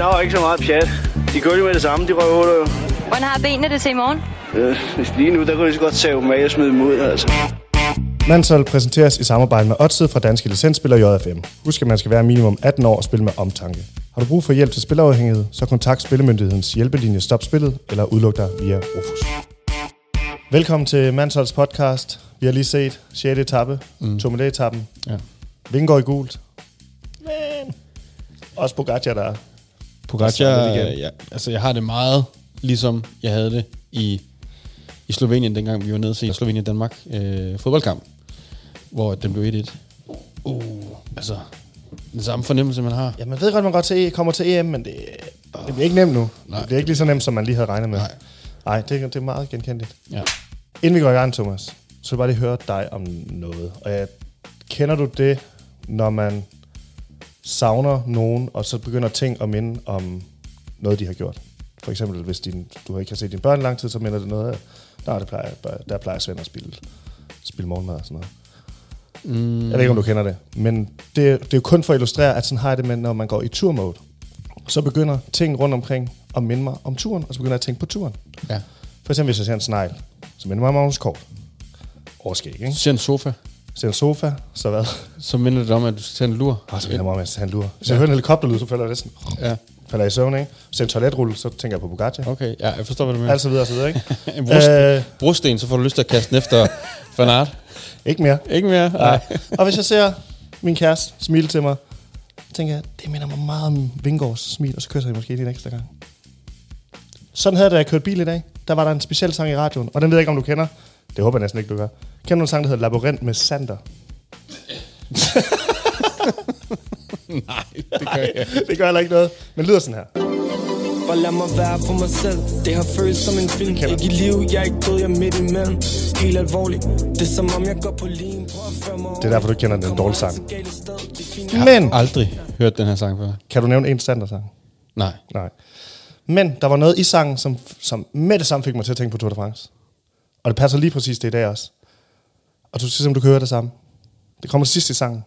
Der var ikke så meget pjat. De kørte jo med det samme, de røvhuller jo. Hvordan har benene det til i morgen? Øh, lige nu, der kunne de så godt tage dem af og smide dem ud, altså. Mansol præsenteres i samarbejde med Odset fra Danske Licensspiller JFM. Husk, at man skal være minimum 18 år og spille med omtanke. Har du brug for hjælp til spilafhængighed, så kontakt Spillemyndighedens hjælpelinje Stop Spillet eller udluk dig via Rufus. Velkommen til Mansols podcast. Vi har lige set 6. etape, mm. Tourmalet-etappen. Ja. Vingegaard i gult. Men også Pogacar, der Pogacar, er igen. ja, altså jeg har det meget ligesom jeg havde det i, i Slovenien, dengang vi var nede til Slovenien-Danmark øh, fodboldkamp, hvor den blev 1-1. Uh, altså, den samme fornemmelse, man har. Ja, man ved godt, man godt til, kommer til EM, men det, det bliver ikke nemt nu. Nej. Det bliver ikke lige så nemt, som man lige havde regnet med. Nej. Nej, det, er- det er meget genkendeligt. Ja. Inden vi går i gang, Thomas, så vil jeg bare lige høre dig om noget. Og jeg, kender du det, når man savner nogen, og så begynder ting at minde om noget, de har gjort? For eksempel, hvis din, du ikke har set dine børn i lang tid, så minder det noget af, der, det plejer, der plejer Svend at spille, spille morgenmad og sådan noget. Mm, Jeg ved ikke, om du kender det. Men det, det er jo kun for at illustrere, at sådan har jeg det med, når man går i turmode. Så begynder ting rundt omkring at minde mig om turen, og så begynder jeg at tænke på turen. ja. For eksempel, hvis jeg ser en snegl, så minder mig om Magnus Kort. Overskæg, ikke? Så ser en sofa, En sofa, så hvad? så minder det om, at du skal tage en lur. Og så minder mig om, at han lurer. Hvis jeg hører en helikopterlyd, så falder jeg næsten Ja, falder jeg i søvn, ikke? Ser en toiletrulle, så tænker jeg på Bugatti. Okay. Ja, jeg forstår, hvad du mener. Alt så videre, så videre, ikke? en brust, øh, brosten, så får du lyst til at kaste den efter Van Aert. ikke mere. Ikke mere? Nej. og hvis jeg ser min kæreste smile til mig, så tænker jeg, det minder mig meget om Vingårds smil, og så kysser jeg måske lige en ekstra gang. Sådan havde jeg, da jeg kørte bil i dag. Der var der en speciel sang i radioen, og den ved jeg ikke, om du kender. Det håber jeg næsten ikke, du gør. Kender du en sang, der hedder Labyrinth med Sander? Nej, det gør jeg ikke. det gør heller ikke noget, men det lyder sådan her. Og lad mig være for mig selv Det har følt som en film kender Ikke i liv, jeg er ikke død, jeg er midt imellem Helt alvorligt Det er som om jeg går på mig Det er derfor, du kender den dårlige sang. fint. Men, Aldrig hørt den her sang før. kan du nævne en Sander-sang? Nej. Nej. Men der var noget i sangen, som, som med det samme fik mig til at tænke på Tour de France. Og det passer lige præcis det i dag også. Og du synes, om du kan høre det samme. Det kommer sidst i sangen.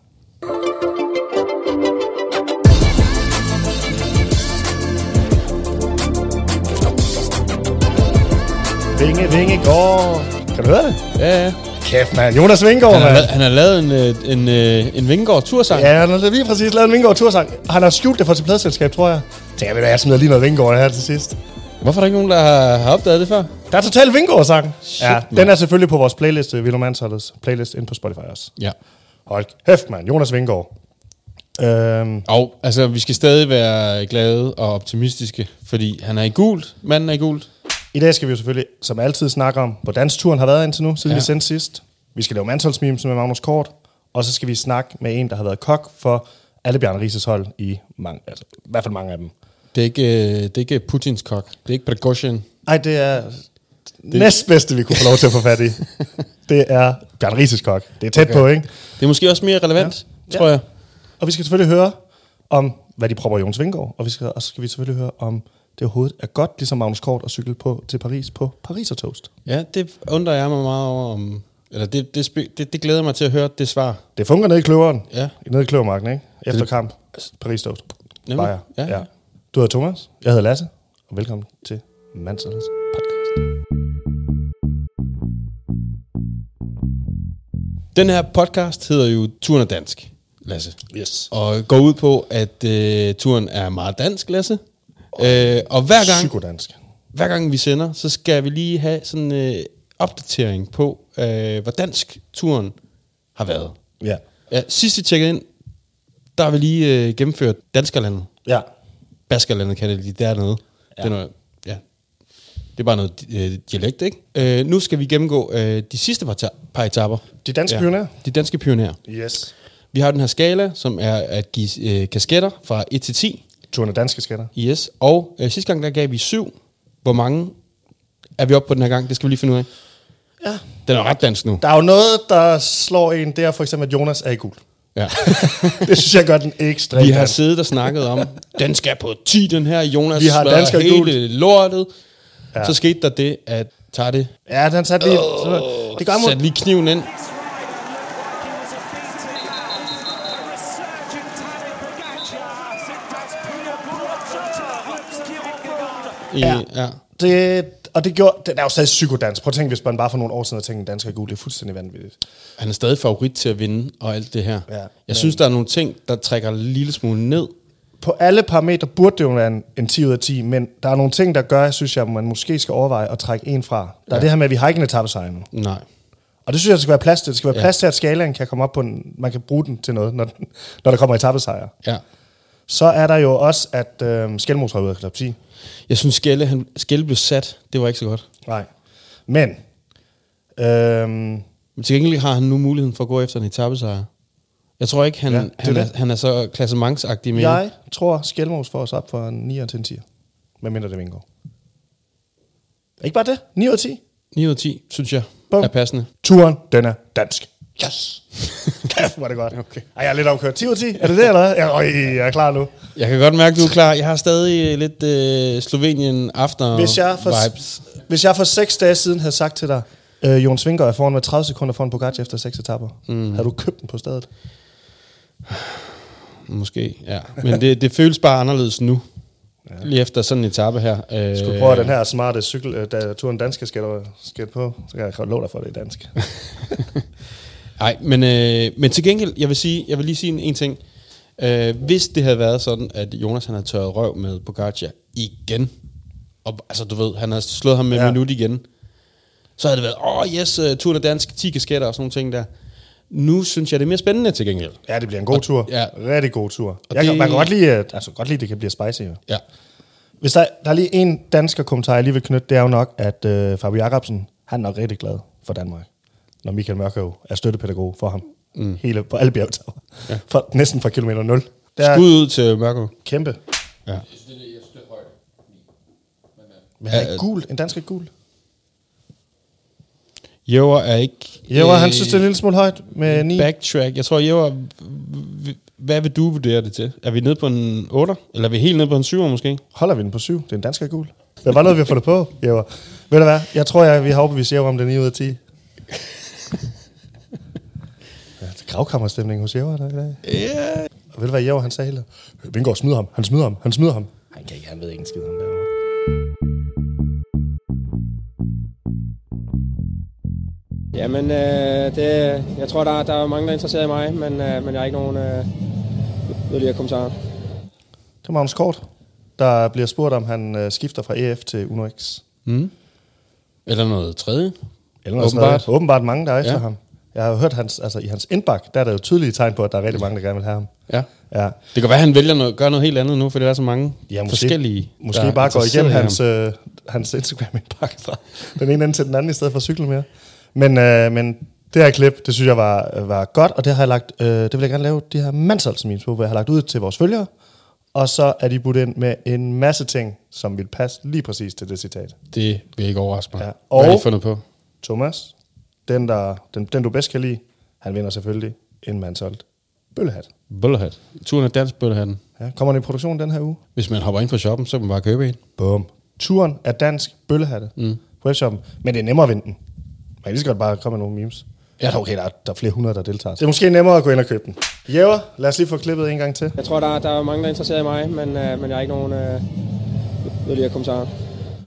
Vinge, vinge, går. Kan du høre det? Ja, ja. Kæft, mand. Jonas Vingegaard, Han har, mand. han har lavet en, øh, en, øh, en Vingård tursang. Ja, han har lige præcis lavet en Vingegaard tursang. Han har skjult det for sit pladselskab, tror jeg. Tænker jeg, ved du jeg smider lige noget Vingegaard her til sidst. Hvorfor er der ikke nogen, der har, har opdaget det før? Der er totalt Vingegaard-sang. Ja, den er selvfølgelig på vores playlist, Vilo Mansholdets playlist inde på Spotify også. Ja. Hold kæft, mand. Jonas Vingegaard. Øhm, Og altså, vi skal stadig være glade og optimistiske, fordi han er i gult. Manden er i gult. I dag skal vi jo selvfølgelig, som altid, snakke om, hvordan turen har været indtil nu, siden ja. Vi sendte sidst. Vi skal lave Mansholdsmemes med Magnus Kort, og så skal vi snakke med en, der har været kok for alle Bjarne Rises hold i mange, altså, i hvert fald mange af dem. Det er ikke, øh, det er ikke Putins kok. Det er ikke Prigozhin. Ej, det er det næstbedste, vi kunne få lov til at få fat i. det er Bjarne Rises kok. Det er tæt okay. på, ikke? Det er måske også mere relevant, Ja. ja. tror jeg. Og vi skal selvfølgelig høre om, hvad de propper i Jonas Vingård, og, vi skal, og så skal vi selvfølgelig høre om, det overhovedet er godt, ligesom Magnus Kort, at cykle på, til Paris på Pariser Toast. Ja, det undrer jeg mig meget over. Om, eller det, det, det, det glæder mig til at høre det svar. Det fungerer nede i kløveren. Ja. Nede i kløvermarken, ikke? Efter Det- kamp. Paris Toast. Nemlig. Bajer. Ja, ja. Du hedder Thomas. Jeg hedder Lasse. Og velkommen til Mansellers Den her podcast hedder jo Turen er dansk, Lasse. Yes. Og går ud på, at øh, turen er meget dansk, Lasse. Øh, og hver gang, Psykodansk. hver gang vi sender, så skal vi lige have sådan en øh, opdatering på, øh, hvor dansk turen har været. Ja. Ja, sidst vi tjekkede ind, der har vi lige øh, gennemført Danskerlandet. Ja. Baskerlandet kan det lige dernede. Ja. Det, er noget. Det er bare noget øh, dialekt, ikke? Øh, nu skal vi gennemgå øh, de sidste par, ta- par etapper. De danske pionerer. De danske pionerer. Yes. Vi har den her skala, som er at give øh, kasketter fra 1 til 10. Turen af danske skatter. Yes. Og øh, sidste gang, der gav vi 7. Hvor mange er vi oppe på den her gang? Det skal vi lige finde ud af. Ja. Den er ret dansk nu. Der er jo noget, der slår en. Det er for eksempel, at Jonas er i gul. Ja. det synes jeg gør den ekstremt Vi har siddet og snakket om, den skal på 10, den her. Jonas Vi har dansker i gult. hele lortet. Ja. Så skete der det, at tager det, Ja, den satte lige... så, det gør satte lige kniven ind. I, Ja. ja. Det, og det, gjorde, det er jo stadig psykodans. Prøv at tænke, hvis man bare for nogle år siden havde tænkt, at dansk er gul. Det er fuldstændig vanvittigt. Han er stadig favorit til at vinde og alt det her. Ja, jeg men- synes, der er nogle ting, der trækker en lille smule ned. På alle parametre burde det jo være en, en 10 ud af 10, men der er nogle ting, der gør, synes jeg, man måske skal overveje at trække en fra. Der er det her med, at vi har ikke en etappesejr nu. Nej. Og det synes jeg, der skal være plads til. Det skal være Ja. plads til, at skalaen kan komme op på en, man kan bruge den til noget, når, den- når der kommer etappesejre. Ja. Så er der jo også, at øh, Skelmos har ud af top 10. Jeg synes, Skelle, han, Skelle blev sat. Det var ikke så godt. Nej. Men, øhm, Men til gengæld har han nu muligheden for at gå efter en etappesejr. Jeg tror ikke, han, Ja, det han, er, han er så klassementsagtig mere. jeg tror, Skelmos får os op for en 9 til en 10. Med mindre det vinker. Ikke bare det. 9 ud af 10. 9 ud af 10, synes jeg, Bum. er passende. Turen, den er dansk. Yes! Kæft, er det godt. Okay. Ej, jeg er lidt omkørt. 10 ud af 10. Er det det, eller hvad? Jeg, øj, jeg er klar nu. Jeg kan godt mærke, du er klar. Jeg har stadig lidt øh, Slovenien after Hvis jeg, for, vibes. hvis jeg for 6 dage siden havde sagt til dig, øh, Jon Svinker er foran med 30 sekunder foran Pogacar efter 6 etapper. Mm. Havde du købt den på stedet? Måske, ja. Men det, det føles bare anderledes nu. Ja. Lige efter sådan en etape her. Øh, Skal du prøve den her smarte cykel, øh, da turen danske skal, skal på, så kan jeg love dig for, det er dansk. Nej, men, øh, men til gengæld, jeg vil, sige, jeg vil lige sige en, en ting. Øh, hvis det havde været sådan, at Jonas han havde tørret røv med Pogacar igen, og, altså du ved, han har slået ham med ja. minut igen, så havde det været, åh oh, yes, uh, turen er dansk, 10 kasketter og sådan nogle ting der. Nu synes jeg, det er mere spændende til gengæld. Ja, det bliver en god tur. ja. Rigtig god tur. Og Jeg kan, det- man kan godt lide, at, altså, godt lide, at det kan blive spicy. Jo. Ja. Hvis der, der er lige en dansker kommentar, jeg lige vil knytte, det er jo nok, at øh, Fabio Jacobsen, han er nok rigtig glad for Danmark, når Michael Mørkøv er støttepædagog for ham. Mm. Hele, på alle bjergtager. Ja. For, næsten fra kilometer 0. Det er Skud ud til Mørko. kæmpe. Ja. Men er ikke gul. En dansk er gul. Jæver er ikke... Jo, han synes, det er en lille smule højt med 9. Backtrack. Jeg tror, Jæver... Hvad vil du vurdere det til? Er vi nede på en 8? Eller er vi helt nede på en 7 måske? Holder vi den på 7? Det er en dansk gul. Det er bare noget, vi har fundet på, Jæver. Ved du hvad? Jeg tror, jeg, vi har overbevist Jæver om det 9 ud af 10. ja, det er gravkammerstemning hos Jæver der i dag. Ja. Og ved du hvad Jæver, han sagde hele? Vingård smider ham, han smider ham, han smider ham. Han kan ikke, han ved ikke en skid om derovre. Jamen, øh, det, jeg tror, der, der er mange, der er interesseret i mig, men, øh, men jeg har ikke nogen øh, yderligere kommentarer. Det er Magnus Kort, der bliver spurgt, om han øh, skifter fra EF til Uno X. Eller noget tredje? Eller noget Åbenbart. Sådan noget. Åbenbart mange, der er efter Ja. ham. Jeg har hørt hans, altså i hans indbak, der er der jo tydelige tegn på, at der er rigtig mange, der gerne vil have ham. Ja. Ja. Det kan være, at han vælger noget, gør noget helt andet nu, for det er så mange Ja, måske, forskellige. Måske der er bare går igennem hans, øh, hans Instagram-indbakke fra den ene ende til den anden, i stedet for at cykle mere. Men, øh, men det her klip, det synes jeg var, var godt, og det har jeg lagt, øh, det vil jeg gerne lave de her mandsholdsmemes på, hvor jeg har lagt ud til vores følgere, og så er de budt ind med en masse ting, som vil passe lige præcis til det citat. Det vil ikke overraske mig. Ja. Og... Hvad har I fundet på? Thomas, den, der, den, den du bedst kan lide, han vinder selvfølgelig en mandsholdt bøllehat. Bøllehat. Turen er dansk bøllehatten. Ja, kommer den i produktion den her uge? Hvis man hopper ind på shoppen, så kan man bare købe en. Bum. Turen er dansk bøllehatte mm. på webshoppen, men det er nemmere at vinde den. Man kan lige så godt bare komme med nogle memes. Ja, okay, der er, der er flere hundrede, der deltager. Det er måske nemmere at gå ind og købe den. Jæver, lad os lige få klippet en gang til. Jeg tror, der, der er mange, der er interesseret i mig, men, øh, men jeg har ikke nogen øh, yderligere kommentarer.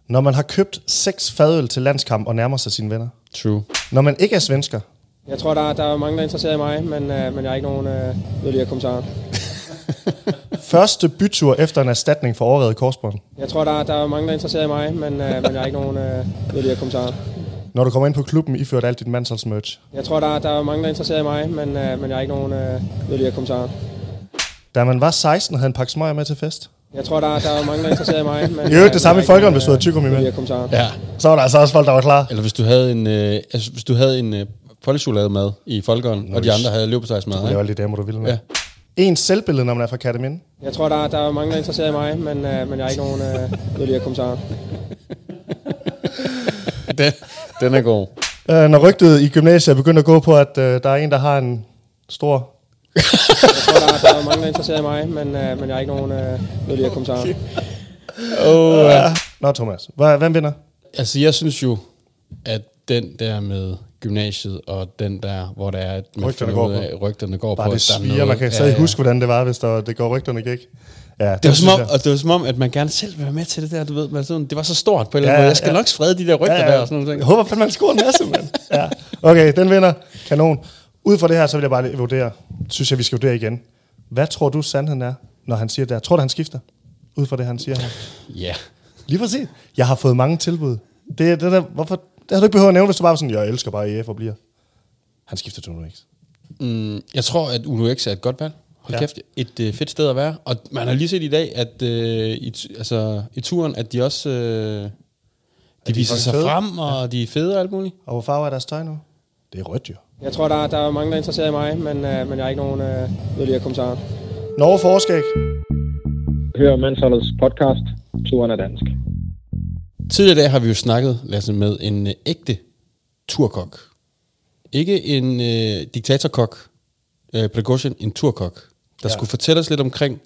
Når man har købt seks fadøl til landskamp og nærmer sig sine venner. True. Når man ikke er svensker. Jeg tror, der, der er mange, der er interesseret i mig, men, øh, men jeg har ikke nogen øh, yderligere kommentarer. Første bytur efter en erstatning for overrevet korsbånd. Jeg tror, der, der er mange, der er interesseret i mig, men, øh, men jeg har ikke nogen øh, yderligere kommentarer. Når du kommer ind på klubben, iført alt dit mandsholdsmerch. Jeg tror, der, der er mange, der er interesseret i mig, men, øh, men jeg har ikke nogen øh, yderligere kommentarer. Da man var 16, havde en pakke smøger med til fest. Jeg tror, der, der er mange, der er interesseret i mig, men... I øvrigt øh, det samme men i folkeren, hvis du havde øh, med. Yderligere kommentarer. Ja. Så var der altså også folk, der var klar. Eller hvis du havde en, øh, altså, hvis du havde en øh, folkechokolademad i folkeren, og de andre havde leverpostejsmad. Det er ikke? alle de damer, du vil med. Ja. Ens selvbillede, når man er fra Kataminde. Jeg tror, der, der er mange, der er interesseret i mig, men, øh, men jeg har ikke nogen øh, yderligere kommentarer. Den, den er god. Øh, når rygtet i gymnasiet er begyndt at gå på, at øh, der er en, der har en stor... Jeg tror, der, der er mange, der er interesseret i mig, men, øh, men jeg har ikke nogen øh, yderligere kommentarer. Oh, ja. Nå, Thomas. Hvad, hvem vinder? Altså, jeg synes jo, at den der med gymnasiet, og den der, hvor der er, at man Rygterne går ud af, rygterne går Bare på, det der er sviger. Man kan stadig huske, hvordan det var, hvis der, det går rygterne gik. Ja, Det var, som om, og det var som om, at man gerne selv vil være med til det der, du ved. Men sådan, det var så stort på en eller Ja, anden måde. ja, Jeg skal ja. nok sprede de der rygter der og sådan noget. Jeg håber fandme, man scorer en masse, mand. Ja. Okay, den vinder. Kanon. Ud fra det her, så vil jeg bare vurdere. Synes jeg, vi skal vurdere igen. Hvad tror du, sandheden er, når han siger det her? Tror du, han skifter? Ud fra det, han siger her. Ja. Lige præcis. Jeg har fået mange tilbud. Det, det der, hvorfor, det har du ikke behøvet at nævne, hvis du bare var sådan, jeg elsker bare EF og bliver. Han skifter til Uno X. Mm, jeg tror, at Uno X er et godt valg. Hold Ja. kæft, et øh, fedt sted at være. Og man har lige set i dag, at øh, i, altså, i turen, at de også øh, de, de viser sig fede? frem, og ja. de er fede og alt muligt. Og hvor farve er deres tøj nu? Det er rødt jo. Jeg tror, der, der er mange, der er interesseret i mig, men, øh, men jeg har ikke nogen øh, yderligere kommentarer. Norge Forskæg. Hør Mansholdets podcast. Turen er dansk. Tidligere i dag har vi jo snakket, Lasse, med en øh, ægte turkok. Ikke en øh, diktatorkok, øh, Prigozhin, en turkok, der Ja. skulle fortælle os lidt omkring,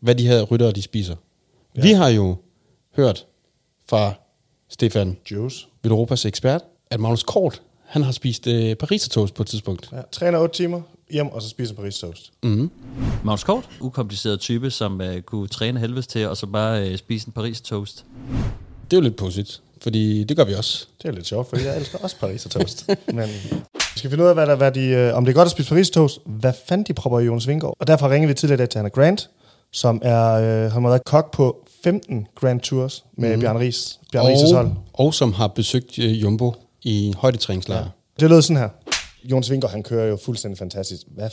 hvad de her ryttere, de spiser. Ja. Vi har jo hørt fra Stefan Juice. Europas ekspert, at Magnus Kort, han har spist øh, parisertoast på et tidspunkt. Ja. Træner 8 timer hjem, og så spiser Paris toast. Magnus Kort, ukompliceret type, som uh, kunne træne helvedes til, og så bare uh, spise en Paris toast. Det er jo lidt pudsigt, fordi det gør vi også. Det er lidt sjovt, fordi jeg elsker også Paris og toast. Men skal finde ud af, hvad der, hvad de, øh, om det er godt at spise Paris toast. Hvad fanden de propper i Jonas Vingård? Og derfor ringede vi tidligere i dag til Anna Grant, som er, øh, han har været kok på 15 Grand Tours med mm. Bjørn Ries. Bjørn Ries' hold. og, og som har besøgt øh, Jumbo i højdetræningslejr. Ja. Det lød sådan her. Jonas Vingård, han kører jo fuldstændig fantastisk. Hvad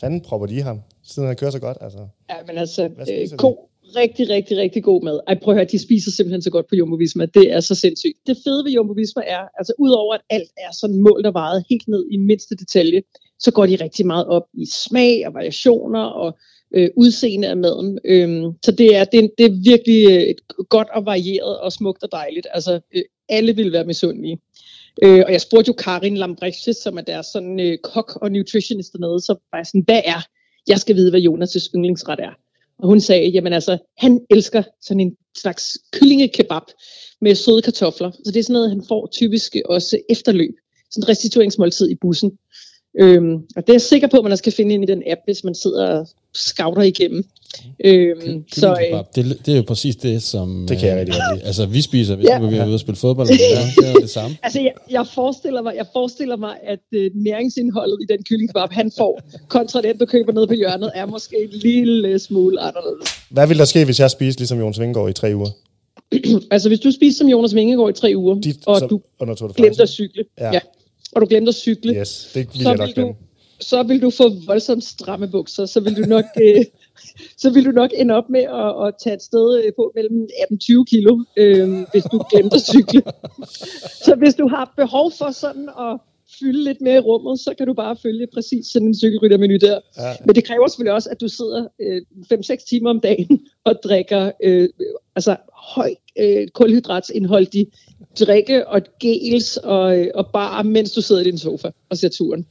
fanden propper de i ham, siden han kører så godt? Altså, Ja, men altså, øh, god, rigtig, rigtig, rigtig god mad. Ej, prøv at høre, de spiser simpelthen så godt på Jumbo Visma. Det er så sindssygt. Det fede ved Jumbo Visma er, altså udover at alt er sådan målt og vejet helt ned i mindste detalje, så går de rigtig meget op i smag og variationer og øh, udseende af maden. Øhm, så det er, det, er, det er virkelig øh, et godt og varieret og smukt og dejligt. Altså, øh, alle vil være misundelige. Øh, og jeg spurgte jo Karin Lambrecht, som er deres sådan, øh, kok og nutritionist dernede, så var jeg sådan, hvad er? Jeg skal vide, hvad Jonas' yndlingsret er. Og hun sagde, jamen altså, han elsker sådan en slags kyllingekebab med søde kartofler. Så det er sådan noget, han får typisk også efterløb. Sådan en restitueringsmåltid i bussen. Øhm, og det er jeg sikker på, at man også kan finde ind i den app, hvis man sidder og scouter igennem. Øhm, så øh, det, det er jo præcis det, som... Det kan jeg øh, rigtig godt lide. Altså, vi spiser, hvis Ja. vi er ude og spille fodbold. Ja, det er jo det samme. altså, jeg, jeg, forestiller mig, jeg forestiller mig, at øh, næringsindholdet i den kyllingekebab, han får, kontra den, du køber nede på hjørnet, er måske en lille smule anderledes. hvad ville der ske, hvis jeg spiste ligesom Jonas Vingård i tre uger? Altså, hvis du spiser som Jonas Vingegaard i tre uger, De, og så, du de glemte at cykle, Ja. ja. Og du glemte at cykle, Yes, det ville så jeg vil, du, så vil du få voldsomt stramme bukser, så vil du nok, øh, så vil du nok ende op med at, at tage et sted øh, på mellem 18-20 kilo, øh, hvis du glemte at cykle. så hvis du har behov for sådan at fylde lidt mere i rummet, så kan du bare følge præcis sådan en cykelryttermenu der. Ja. Men det kræver selvfølgelig også, at du sidder øh, 5-6 timer om dagen og drikker øh, altså høj øh, kulhydratsindholdig drikke og gels og, øh, og bare, mens du sidder i din sofa og ser turen.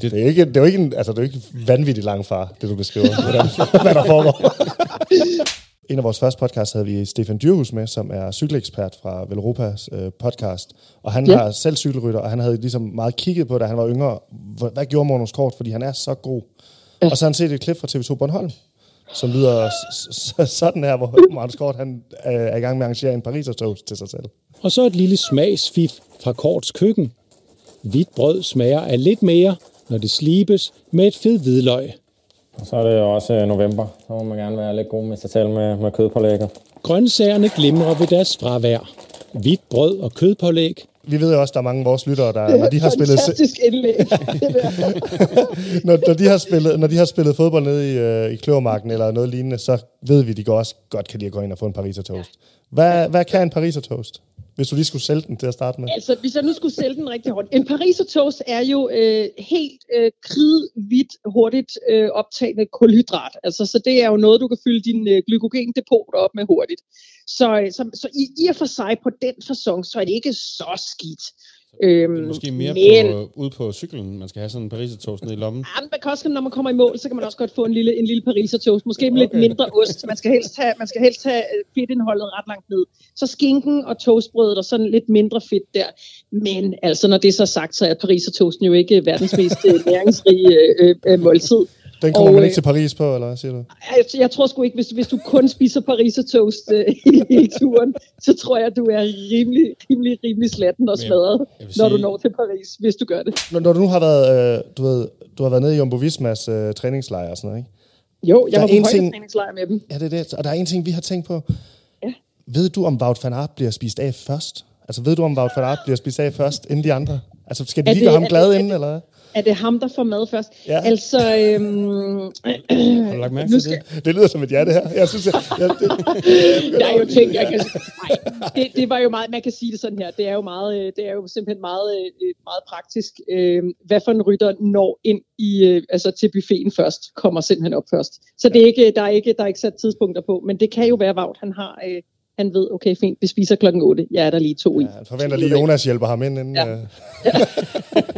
Det er, ikke, det er jo ikke, en, altså, det er jo ikke vanvittigt lang far, det du beskriver, hvordan, hvad der foregår. en af vores første podcast havde vi Stefan Dyrhus med, som er cykelekspert fra Velropas øh, podcast. Og han ja. Har selv cykelrytter, og han havde ligesom meget kigget på, da han var yngre, hvad, hvad gjorde Magnus Kort, fordi han er så god. Ja. Og så har han set et klip fra TV2 Bornholm, som lyder s- s- sådan her, hvor Magnus Kort han, øh, er i gang med at arrangere en parisertoast til sig selv. Og så et lille smagsfif fra Korts køkken. Hvidt brød smager af lidt mere, når det slibes med et fed hvidløg. Og så er det jo også øh, november. Så må man gerne være lidt god med sig selv med, med kødpålægget. Grøntsagerne glimrer ved deres fravær. Hvidt brød og kødpålæg. Vi ved jo også, at der er mange af vores lyttere, der, når de har spillet, Fantastisk indlæg. Når, når, de har spillet, når de har spillet fodbold nede i, øh, i Kløvermarken eller noget lignende, så ved vi, at de går også godt kan lide at gå ind og få en pariser toast. Hvad, hvad kan en pariser toast? Hvis du lige skulle sælge den til at starte med. Altså, hvis jeg nu skulle sælge den rigtig hårdt. En pariser toast er jo øh, helt øh, kridhvidt, hurtigt øh, optagende kulhydrat. Altså, så det er jo noget, du kan fylde din øh, glykogendepot op med hurtigt. Så, øh, så, så i, i og for sig på den fasong, så er det ikke så skidt. Øhm, Måske mere men, på, ude på cyklen. Man skal have sådan en parisertoast nede i lommen. Ja, men også, når man kommer i mål, så kan man også godt få en lille, en lille pariser toast. Måske med lidt mindre ost. Man skal helst have, man skal helst have øh, fedtindholdet ret langt ned. Så skinken og toastbrødet og sådan lidt mindre fedt der. Men altså, når det er så sagt, så er pariser toasten jo ikke verdens mest øh, næringsrige øh, øh, måltid. Den kommer Og, man ikke til Paris på, eller hvad siger du? Jeg, jeg tror sgu ikke, hvis, hvis du kun spiser pariser toast øh, hele turen, så tror jeg, du er rimelig, rimelig, rimelig slatten og smadret, vil når du sige- når til Paris, hvis du gør det. Når, når du nu har været, øh, du ved, du har været nede i Jumbo Vismas øh, træningslejr og sådan noget, ikke? Jo, jeg Der var er på ting- højdetræningslejr med dem. Ja, det er det. Og der er en ting, vi har tænkt på. Ja. Ved du, om Wout van Aert bliver spist af først? Altså, ved du, om Wout van Aert bliver spist af først, inden de andre? Altså, skal de Er lige det- gøre ham glad det- inden, eller hvad? Er det ham, der får mad først? Ja. Altså, øhm, Har du lagt mærke til det? Det lyder som et ja, det her. Jeg synes, jeg, jeg, det, der er jo ting, jeg kan Nej, det, det var jo meget, man kan sige det sådan her, det er jo meget, øh, det er jo simpelthen meget, øh, meget praktisk. Øh, Hvad for en rytter når ind i, øh, altså til buffeten først, kommer simpelthen op først. Så det er ikke, der, er ikke, der er ikke sat tidspunkter på, men det kan jo være, Vaut, han har, øh, han ved, okay, fint, vi spiser klokken 8, jeg er der lige to i. jeg forventer lige, Jonas hjælper ham ind. Inden, ja. øh,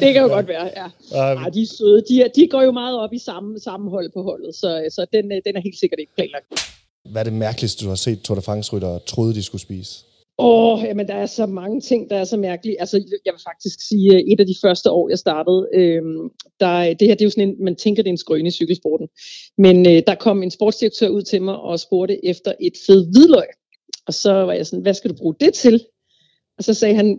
Det kan jo godt være, ja. Ej, de er søde. De, de går jo meget op i samme sammenhold på holdet, så, så den, øh, den er helt sikkert ikke planlagt. hvad er det mærkeligste, du har set Tour de France-ryttere troede, de skulle spise? Åh, oh, jamen der er så mange ting, der er så mærkelige. Altså, jeg vil faktisk sige, at et af de første år, jeg startede, øhm, der, det her, det er jo sådan en, man tænker, det er en skrøne i cykelsporten. Men øh, der kom en sportsdirektør ud til mig og spurgte efter et fed hvidløg. Og så var jeg sådan, hvad skal du bruge det til? Og så sagde han,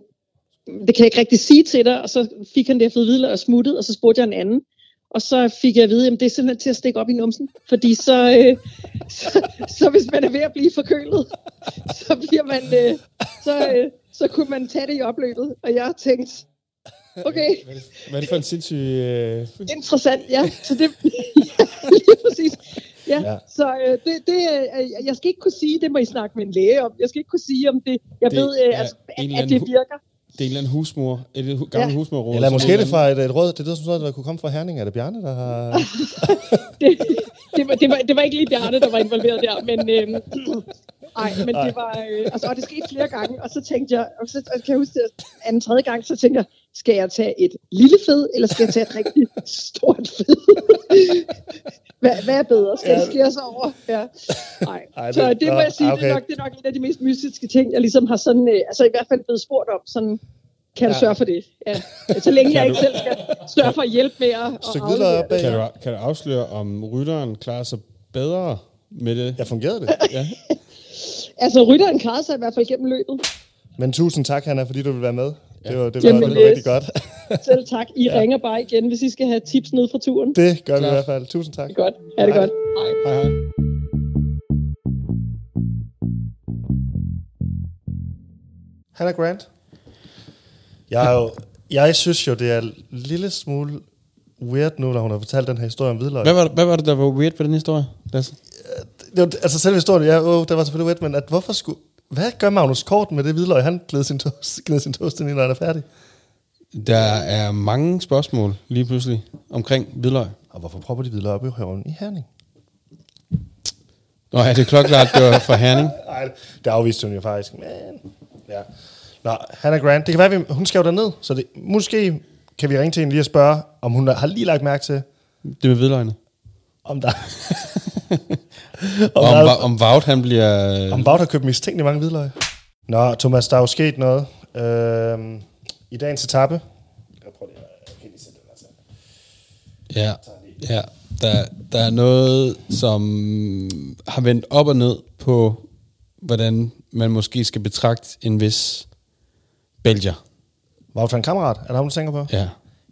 det kan jeg ikke rigtig sige til dig. Og så fik han det fed hvidløg og smuttede, og så spurgte jeg en anden. Og så fik jeg at vide, at det er simpelthen til at stikke op i numsen. Fordi så, øh, så, så hvis man er ved at blive forkølet, så bliver man, øh, så, øh, så kunne man tage det i opløbet. Og jeg tænkte, okay, Hvad er det for en sindssyg... Øh... interessant, ja. Så det, ja, lige præcis. Ja, Ja. så øh, det, det, øh, jeg skal ikke kunne sige, det må I snakke med en læge om. Jeg skal ikke kunne sige, om det, jeg Det ved, øh, altså, at, at det virker. Det er en eller anden husmor. Hu- gammel Ja. husmorråd? Eller måske er det fra et, et råd. Det lyder som sådan der kunne komme fra Herning. Er det Bjarne, der har... det, det, var, det, var, det var ikke lige Bjarne, der var involveret der, men, øh, ej, men det var, øh, altså, og det skete flere gange, og så tænkte jeg, og så og kan jeg huske, at anden, tredje gang, så tænkte jeg, skal jeg tage et lille fed, eller skal jeg tage et rigtig stort fed? Hvad, hvad er bedre? Skal Ja. det skæres over? Ja. Nej. Ej, det- Så det må nå, jeg sige, okay. det, er nok, det er nok en af de mest mystiske ting, jeg ligesom har sådan, øh, altså i hvert fald blevet spurgt om, sådan, kan du Ja. sørge for det? Ja. Så længe jeg du- ikke selv skal sørge for at hjælpe med at, Stykke hvidløg op. Kan du, kan du afsløre, om rytteren klarer sig bedre med det? Ja, fungerede det? ja. Altså, rytteren klarede sig i hvert fald gennem løbet. Men tusind tak, Hanna, fordi du vil være med. Det var, det Jamen, var, det var yes. rigtig godt. Selv tak. I Ja. ja. ringer bare igen, hvis I skal have tips ned fra turen. Det gør vi i hvert fald. Tusind tak. Godt. Ha' det Hej. godt. Hej. Hej, hej. Hannah Grant. Jeg, er jo, jeg synes jo, det er en lille smule weird nu, når hun har fortalt den her historie om hvidløg. Hvad var, hvad var det, der var weird ved den historie, Lasse? Det var, altså selve historien, ja, oh, det var selvfølgelig weird, men at hvorfor skulle... Hvad gør Magnus Kort med det hvidløg? Han glæder sin toast, glæder sin toast ind, når han er færdig. Der er mange spørgsmål lige pludselig omkring hvidløg. Og hvorfor propper de hvidløg op i røven i Herning? Nå ja, det er klokklart, det var fra Herning. Nej, det afviste hun jo faktisk. Men, ja. Nå, Hannah Grant, det kan være, vi, hun skal jo derned, så det, måske kan vi ringe til hende lige og spørge, om hun har lige lagt mærke til, Det med hvidløgene. Om der... Der om, er- Va- om Vaut, han bliver... Om Baut har købt mistænkeligt mange hvidløg. Nå, Thomas, der er jo sket noget. Øhm, I dagens etape. Jeg prøver lige, kan lige sætte den her. Ja, ja. Der, der er noget, som har vendt op og ned på, hvordan man måske skal betragte en vis Belgier. Wout van kammerat, er det ham, du tænker på? Ja.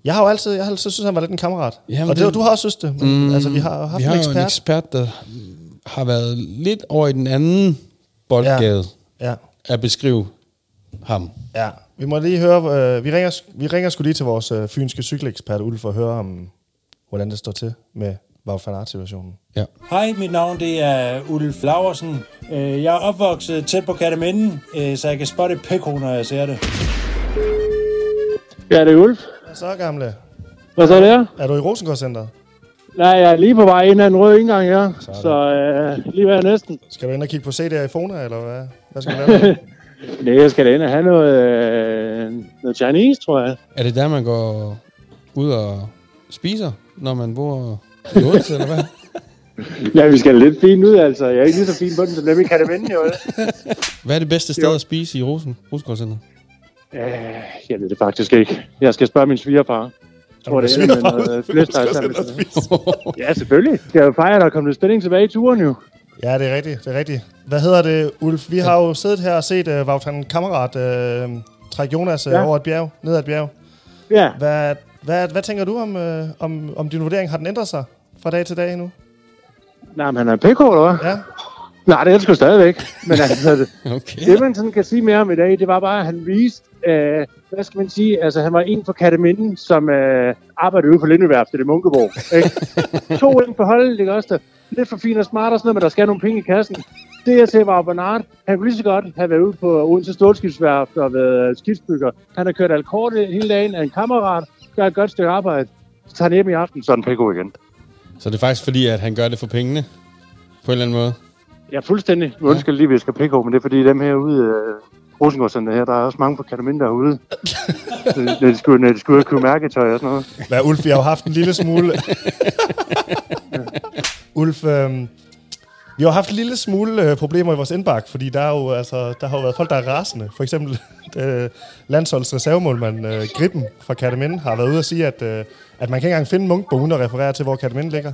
Jeg har jo altid, jeg har altid synes, han var lidt en kammerat. Jamen, og det, det- du har også synes det. Men, mm, altså, vi har haft vi har en ekspert. en ekspert, der har været lidt over i den anden boldgade Ja. at beskrive ham. Ja, vi må lige høre, øh, vi, ringer, vi ringer sgu lige til vores øh, fynske cykelekspert Ulf for at høre om, hvordan det står til med Wout van Aert-situationen. Ja. Hej, mit navn det er Ulf Laversen. Øh, Jeg er opvokset tæt på Kataminde, øh, så jeg kan spotte pæko, når jeg ser det. Ja, det er Ulf. Så, gamle? Hvad så der? Er du i Rosengårdscenteret? Nej, jeg er lige på vej ind ad en rød indgang her, så øh, lige ved næsten. Skal du ind og kigge på CD'er i Fona, eller hvad? Hvad skal du lave? Nej, jeg skal da ind og have noget, øh, noget Chinese, tror jeg. Er det der, man går ud og spiser, når man bor i Odense, eller hvad? Ja, vi skal lidt fint ud, altså. Jeg er ikke lige så fin på den, som dem i Kataminde, jo. Hvad er det bedste sted Jo. at spise i Rosen, Rosengårdscenteret? Øh, jeg ved det faktisk ikke. Jeg skal spørge min svigerfar. tror, det svigerfar noget skal sammen. Ja, selvfølgelig. Skal jo fejre, at der er kommet spænding tilbage i turen jo. Ja, det er rigtigt, det er rigtigt. Hvad hedder det, Ulf? Vi har jo siddet her og set uh, Vautran Kammerat uh, trække Jonas uh, Ja. over et bjerg, ned ad et bjerg. Ja. Hvad, hvad, hvad tænker du om, uh, om, om din vurdering? Har den ændret sig fra dag til dag nu? Nej, men han er PK, eller hvad? Ja. Nej, det er det sgu stadigvæk. Men altså, okay. det, man sådan kan sige mere om i dag, det var bare, at han viste, øh, hvad skal man sige, altså han var en for Kataminden, som øh, arbejdede ude på Lindeværftet i Munkebo. Ikke? to ind på holdet, ikke også? Der. Lidt for fint og smart og sådan noget, men der skal nogle penge i kassen. Det jeg ser var Bernard. Han kunne lige så godt have været ude på Odense Stålskibsværft og været øh, skibsbygger. Han har kørt alkort hele dagen af en kammerat, gør et godt stykke arbejde. Så tager han hjem i aften, så er igen. Så det er faktisk fordi, at han gør det for pengene? På en eller anden måde? Ja, fuldstændig. Nu ønsker jeg lige, at vi skal PK, men det er fordi dem herude, uh, Rosengårdscenter her, der er også mange på Kataminden derude. når de skulle, når de skulle købe mærketøj og sådan noget. Hvad, Ulf, vi har jo haft en lille smule... Ulf, øhm, vi har haft en lille smule øh, problemer i vores indbakke, fordi der, er jo, altså, der har jo været folk, der er rasende. For eksempel øh, reservemålmand øh, Grippen fra Kataminde har været ude og sige, at, øh, at man kan ikke engang finde Munkboen og referere til, hvor Kataminde ligger.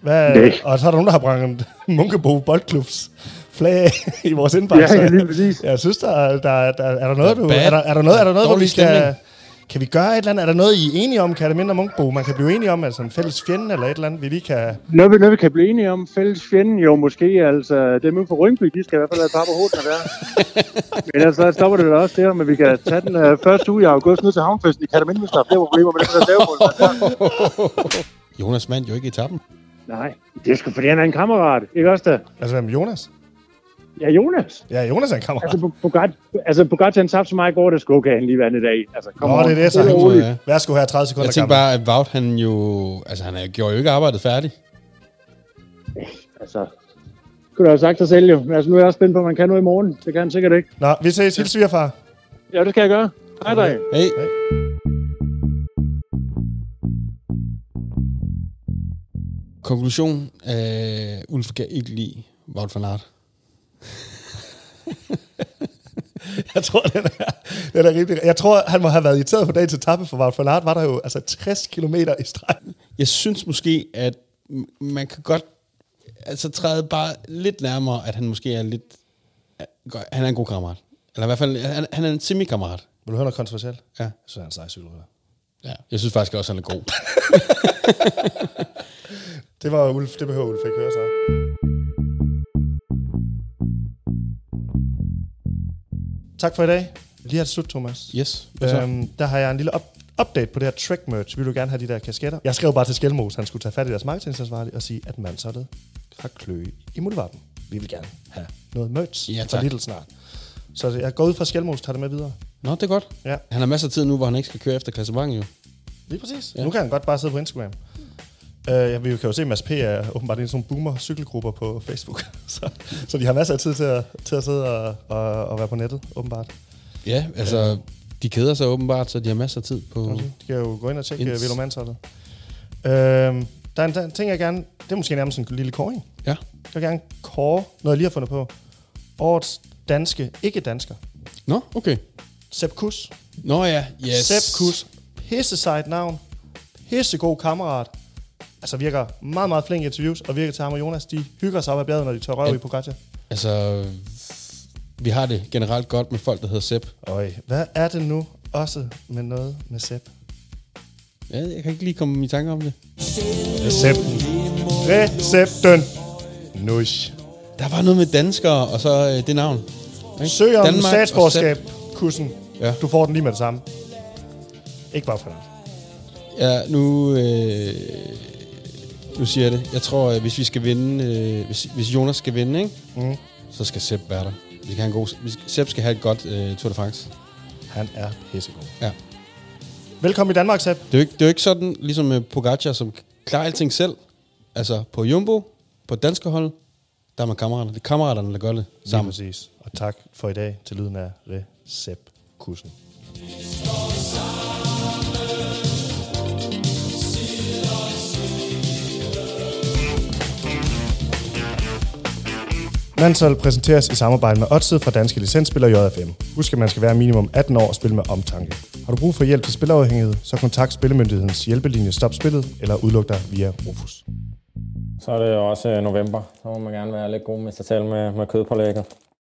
Hvad, Nej. og så er der nogen, der har brændt Munkebo Boldklubs flag i vores indbakke. Ja, lige præcis. Jeg synes, der, der, der, er der noget, du, er der, er der noget, er der noget hvor vi skal, stemning. kan vi gøre et eller andet? Er der noget, I er enige om, Kataminde og Munkbo? Man kan blive enige om, altså en fælles fjende eller et eller andet, vi lige kan... Noget, vi, noget, vi kan blive enige om, fælles fjende, jo måske, altså, dem ude på Rynkby, de skal i hvert fald have et par på hovedet, der. Men altså, så stopper det da også der, men vi kan tage den uh, første uge i august ned til havnfesten i Kataminden, hvis der er flere problemer med det der reservemål. Jonas vandt jo ikke etappen. Nej, det er sgu fordi, han er en kammerat, ikke også da? Altså, hvem? Jonas? Ja, Jonas. Ja, Jonas er en kammerat. Altså, Bugatti, altså, Bugatti han tabte så meget i går, det skulle kan han lige være i dag. Altså, kom Nå, det er det, så han må Værsgo her 30 sekunder Jeg tænkte bare, at Wout, han jo... Altså, han gjorde jo ikke arbejdet færdigt. Altså, kunne du have sagt dig selv jo. Men altså, nu er jeg også spændt på, om man kan noget i morgen. Det kan han sikkert ikke. Nå, vi ses. Hils svigerfar. Ja, det skal jeg gøre. Hej, dreng. Hey. Konklusion. Øh, Ulf kan ikke lide Wout van Aert. Jeg tror, den er, den er rimelig... Jeg tror, han må have været irriteret på dagens etape, for Wout van Aert var der jo altså 60 km i streg. Jeg synes måske, at man kan godt altså træde bare lidt nærmere, at han måske er lidt... Han er en god kammerat. Eller i hvert fald, han, han er en semi-kammerat. Vil du høre noget kontroversielt? Ja. Jeg synes, han er en sej cykelrytter. ja. Jeg synes faktisk også, han er god. Det var Ulf, det behøver Ulf ikke høre så. Tak for i dag. Lige her til slut, Thomas. Yes. Så? Øhm, der har jeg en lille up- update på det her Trek merch. Vi vil jo gerne have de der kasketter. Jeg skrev bare til Skelmos, han skulle tage fat i deres marketingansvarlige og sige, at mandsholdet har kløe i muldvarpen. Vi vil gerne have noget merch Ja, fra tak. Lidl snart. Så det- jeg går ud fra Skelmos, tager det med videre. Nå, det er godt. Ja. Han har masser af tid nu, hvor han ikke skal køre efter klassementet jo. Lige præcis. Ja. Nu kan han godt bare sidde på Instagram. Uh, ja, vi kan jo se, at Mads P. er åbenbart i sådan nogle boomer-cykelgrupper på Facebook. så, så de har masser af tid til at, til at sidde og, og, og være på nettet, åbenbart. Ja, altså, de keder sig åbenbart, så de har masser af tid på... De kan jo gå ind og tjekke uh, Vilo Mansholdet. Uh, der, er en, der er en ting, jeg gerne... Det er måske nærmest en lille koring. Ja. Jeg vil gerne kåre noget, jeg lige har fundet på. Årets danske ikke-dansker. Nå, okay. Sepp Kuss. Nå ja, yes. Sepp Kuss. Pisse sejt navn. Pissegod kammerat. Altså virker meget, meget flink i interviews, og virker til ham og Jonas. De hygger sig op ad bjerget, når de tør røv Ja. i Pogacar. Altså, vi har det generelt godt med folk, der hedder Sepp. Øj, hvad er det nu også med noget med Sepp? Ja, jeg kan ikke lige komme i tanke om det. Recepten. Recepten. Nush. Der var noget med danskere, og så øh, det navn. Ikke? Søg om Danmark statsborgerskab, kussen. Ja. Du får den lige med det samme. Ikke bare for dig. Ja, nu, øh, nu siger det. Jeg tror, at hvis vi skal vinde, øh, hvis, hvis Jonas skal vinde, ikke? Mm. så skal Sepp være der. Vi skal have en god, vi skal, Sepp skal have et godt øh, Tour de France. Han er pissegod. Ja. Velkommen i Danmark, Sepp. Det er jo ikke, det er jo ikke sådan, ligesom med Pogacar, som klarer alting selv. Altså på Jumbo, på danske hold, der er man kammerater. Det er kammeraterne, der gør det Lige sammen. præcis. Og tak for i dag til lyden af Recept Kussen. Mansol præsenteres i samarbejde med Odset fra Danske Licensspiller JFM. Husk, at man skal være minimum 18 år og spille med omtanke. Har du brug for hjælp til spilafhængighed, så kontakt Spillemyndighedens hjælpelinje Stop Spillet eller udluk dig via Rufus. Så er det jo også øh, november. Så må man gerne være lidt god med sig selv med, med kødpålægget.